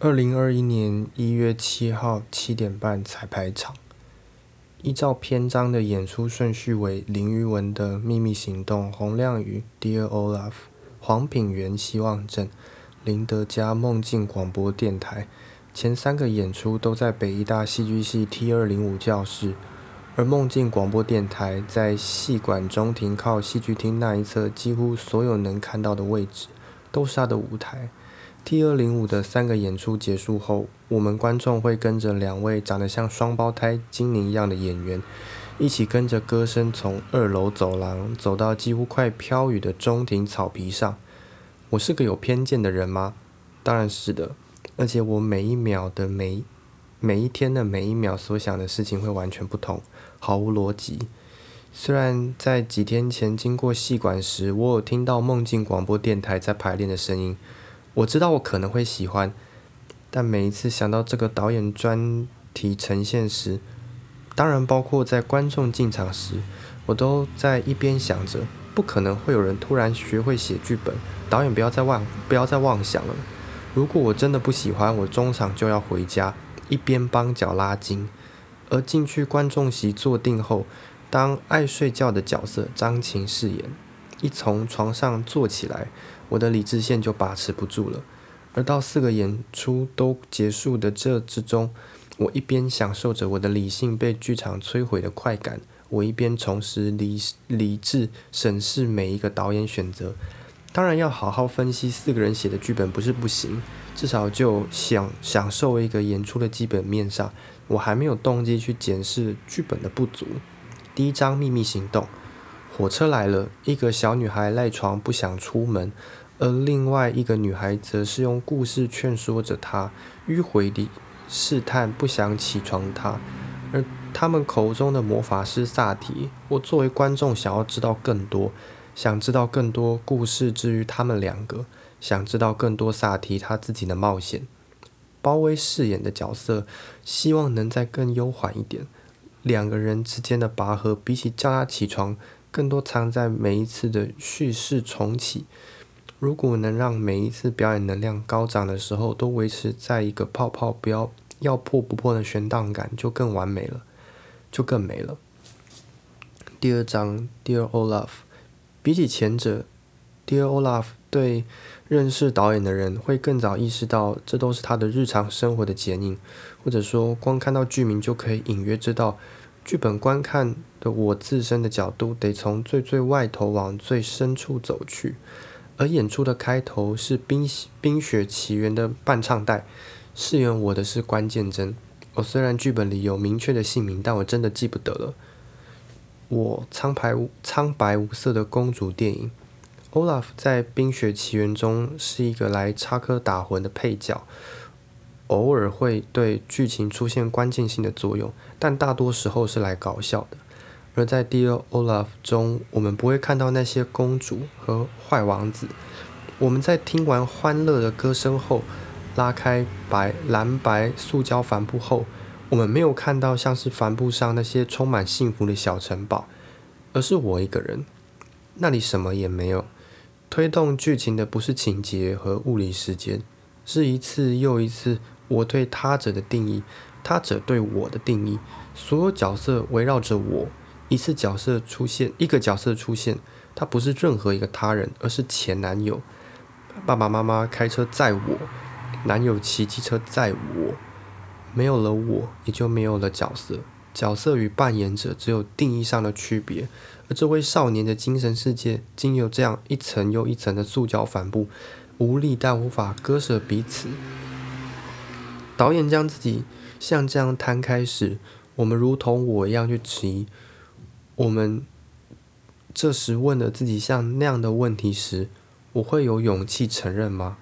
二零二一年一月七号七点半彩排场，依照篇章的演出顺序为林于文的《秘密行动》，洪亮宇《Dear Olaf》，黄品源《希望镇》，林德嘉《梦境广播电台》。前三个演出都在北艺大戏剧系 T 二零五教室。而梦境广播电台在戏馆中庭靠戏剧厅那一侧，几乎所有能看到的位置都是他的舞台。T 二零五的三个演出结束后，我们观众会跟着两位长得像双胞胎精灵一样的演员，一起跟着歌声从二楼走廊走到几乎快飘雨的中庭草皮上。我是个有偏见的人吗？当然是的，而且我每一秒的每每一天的每一秒所想的事情会完全不同。毫无逻辑。虽然在几天前经过戏馆时，我有听到梦境广播电台在排练的声音，我知道我可能会喜欢，但每一次想到这个导演专题呈现时，当然包括在观众进场时，我都在一边想着，不可能会有人突然学会写剧本，导演不要再妄不要再妄想了。如果我真的不喜欢，我中场就要回家，一边帮脚拉筋。而进去观众席坐定后，当爱睡觉的角色张晴饰演，一从床上坐起来，我的理智线就把持不住了。而到四个演出都结束的这之中，我一边享受着我的理性被剧场摧毁的快感，我一边重拾理理智审视每一个导演选择。当然要好好分析四个人写的剧本不是不行，至少就享享受一个演出的基本面上。我还没有动机去检视剧本的不足。第一章秘密行动，火车来了，一个小女孩赖床不想出门，而另外一个女孩则是用故事劝说着她，迂回地试探不想起床的她。而他们口中的魔法师萨提，我作为观众想要知道更多，想知道更多故事之于他们两个，想知道更多萨提他自己的冒险。包威饰演的角色，希望能再更悠缓一点。两个人之间的拔河，比起叫他起床，更多藏在每一次的叙事重启。如果能让每一次表演能量高涨的时候，都维持在一个泡泡不要要破不破的悬荡感，就更完美了，就更美了。第二章，Dear Olaf，比起前者，Dear Olaf 对。认识导演的人会更早意识到，这都是他的日常生活的剪影，或者说，光看到剧名就可以隐约知道，剧本观看的我自身的角度得从最最外头往最深处走去。而演出的开头是《冰冰雪奇缘》的伴唱带，饰演我的是关键帧。我虽然剧本里有明确的姓名，但我真的记不得了。我苍白苍白无色的公主电影。Olaf 在《冰雪奇缘》中是一个来插科打诨的配角，偶尔会对剧情出现关键性的作用，但大多时候是来搞笑的。而在《Dear Olaf》中，我们不会看到那些公主和坏王子。我们在听完欢乐的歌声后，拉开白蓝白塑胶帆布后，我们没有看到像是帆布上那些充满幸福的小城堡，而是我一个人，那里什么也没有。推动剧情的不是情节和物理时间，是一次又一次我对他者的定义，他者对我的定义。所有角色围绕着我，一次角色出现，一个角色出现，他不是任何一个他人，而是前男友。爸爸妈妈开车载我，男友骑机车载我，没有了我，也就没有了角色。角色与扮演者只有定义上的区别。而这位少年的精神世界，经由这样一层又一层的塑胶帆布，无力但无法割舍彼此。导演将自己像这样摊开时，我们如同我一样去质疑。我们这时问了自己像那样的问题时，我会有勇气承认吗？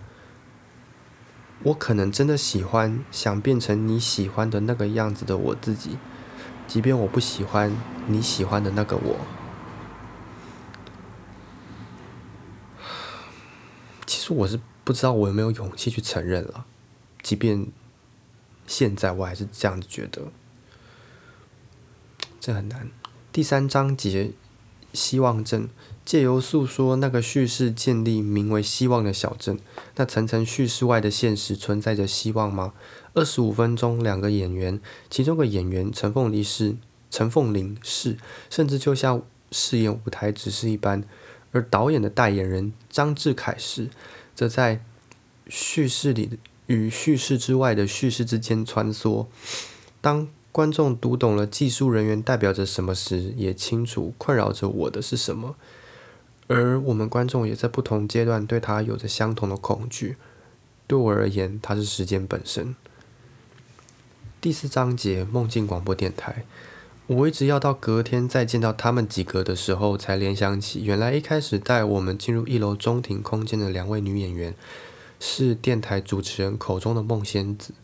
我可能真的喜欢，想变成你喜欢的那个样子的我自己，即便我不喜欢你喜欢的那个我。其实我是不知道我有没有勇气去承认了，即便现在我还是这样子觉得，这很难。第三章节希望镇，借由诉说那个叙事建立名为希望的小镇。那层层叙事外的现实存在着希望吗？二十五分钟，两个演员，其中个演员陈凤梨是陈凤玲是，甚至就像饰演舞台指示一般。而导演的代言人张志凯是，则在叙事里与叙事之外的叙事之间穿梭。当观众读懂了技术人员代表着什么时，也清楚困扰着我的是什么。而我们观众也在不同阶段对他有着相同的恐惧。对我而言，它是时间本身。第四章节，梦境广播电台。我一直要到隔天再见到他们几个的时候，才联想起，原来一开始带我们进入一楼中庭空间的两位女演员，是电台主持人口中的梦仙子。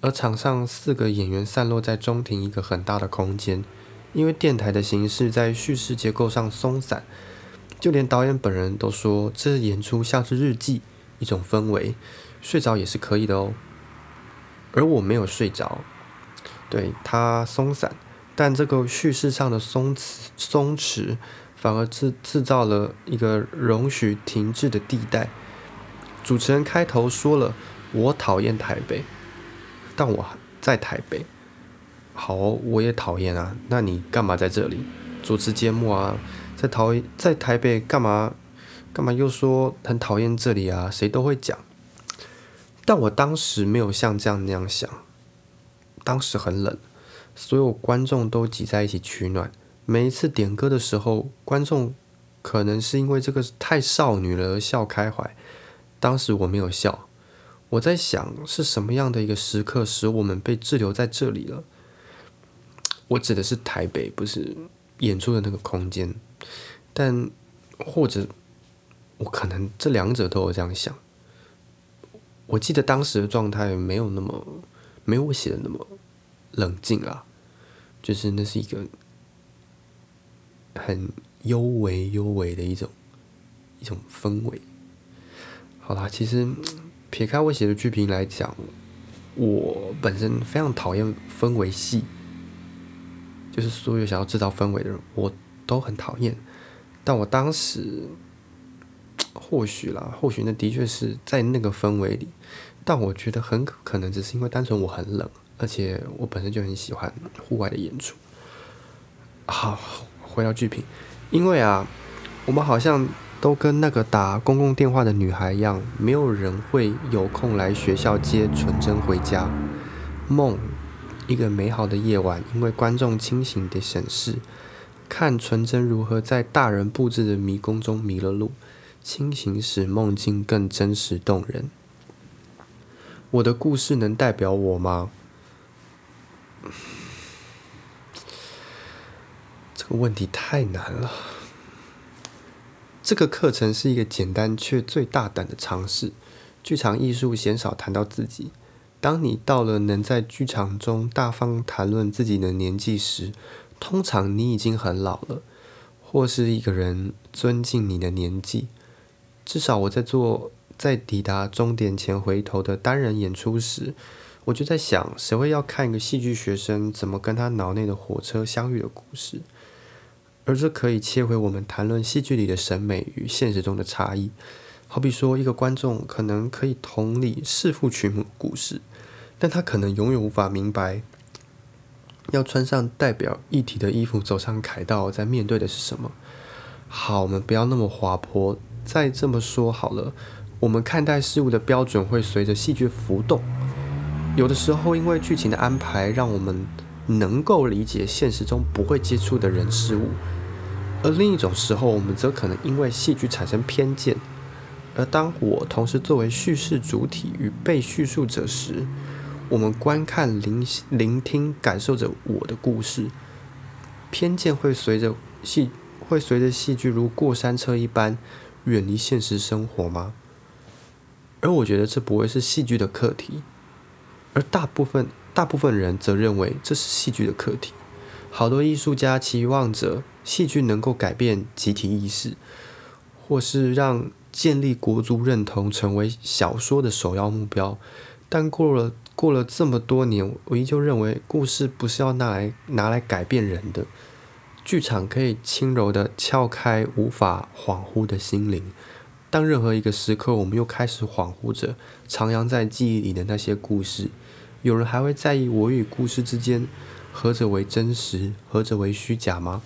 而场上四个演员散落在中庭一个很大的空间，因为电台的形式在叙事结构上松散，就连导演本人都说这演出像是日记，一种氛围，睡着也是可以的哦。而我没有睡着，对，它松散，但这个叙事上的松弛松弛，反而制制造了一个容许停滞的地带。主持人开头说了：“我讨厌台北。”但我在台北，好，我也讨厌啊。那你干嘛在这里主持节目啊？在讨在台北干嘛？干嘛又说很讨厌这里啊？谁都会讲。但我当时没有像这样那样想。当时很冷，所有观众都挤在一起取暖。每一次点歌的时候，观众可能是因为这个太少女了而笑开怀。当时我没有笑。我在想，是什么样的一个时刻使我们被滞留在这里了？我指的是台北，不是演出的那个空间。但或者我可能这两者都有这样想。我记得当时的状态没有那么没有我写的那么冷静啊，就是那是一个很幽微幽微的一种一种氛围。好啦，其实。撇开我写的剧评来讲，我本身非常讨厌氛围戏，就是所有想要制造氛围的人，我都很讨厌。但我当时或许啦，或许那的确是在那个氛围里，但我觉得很可能只是因为单纯我很冷，而且我本身就很喜欢户外的演出。好，回到剧评，因为啊，我们好像。都跟那个打公共电话的女孩一样，没有人会有空来学校接纯真回家。梦，一个美好的夜晚，因为观众清醒的审视，看纯真如何在大人布置的迷宫中迷了路。清醒使梦境更真实动人。我的故事能代表我吗？这个问题太难了。这个课程是一个简单却最大胆的尝试。剧场艺术鲜少谈到自己。当你到了能在剧场中大方谈论自己的年纪时，通常你已经很老了，或是一个人尊敬你的年纪。至少我在做在抵达终点前回头的单人演出时，我就在想，谁会要看一个戏剧学生怎么跟他脑内的火车相遇的故事？而这可以切回我们谈论戏剧里的审美与现实中的差异。好比说，一个观众可能可以同理弑父娶母故事，但他可能永远无法明白，要穿上代表一体的衣服走上凯道，在面对的是什么。好，我们不要那么滑坡。再这么说好了，我们看待事物的标准会随着戏剧浮动。有的时候，因为剧情的安排，让我们能够理解现实中不会接触的人事物。而另一种时候，我们则可能因为戏剧产生偏见。而当我同时作为叙事主体与被叙述者时，我们观看、聆聆听、感受着我的故事。偏见会随着戏会随着戏剧如过山车一般远离现实生活吗？而我觉得这不会是戏剧的课题，而大部分大部分人则认为这是戏剧的课题。好多艺术家期望着戏剧能够改变集体意识，或是让建立国足认同成为小说的首要目标。但过了过了这么多年，我依旧认为故事不是要拿来拿来改变人的。剧场可以轻柔地撬开无法恍惚的心灵。当任何一个时刻，我们又开始恍惚着徜徉在记忆里的那些故事，有人还会在意我与故事之间何者为真实何者为虚假吗？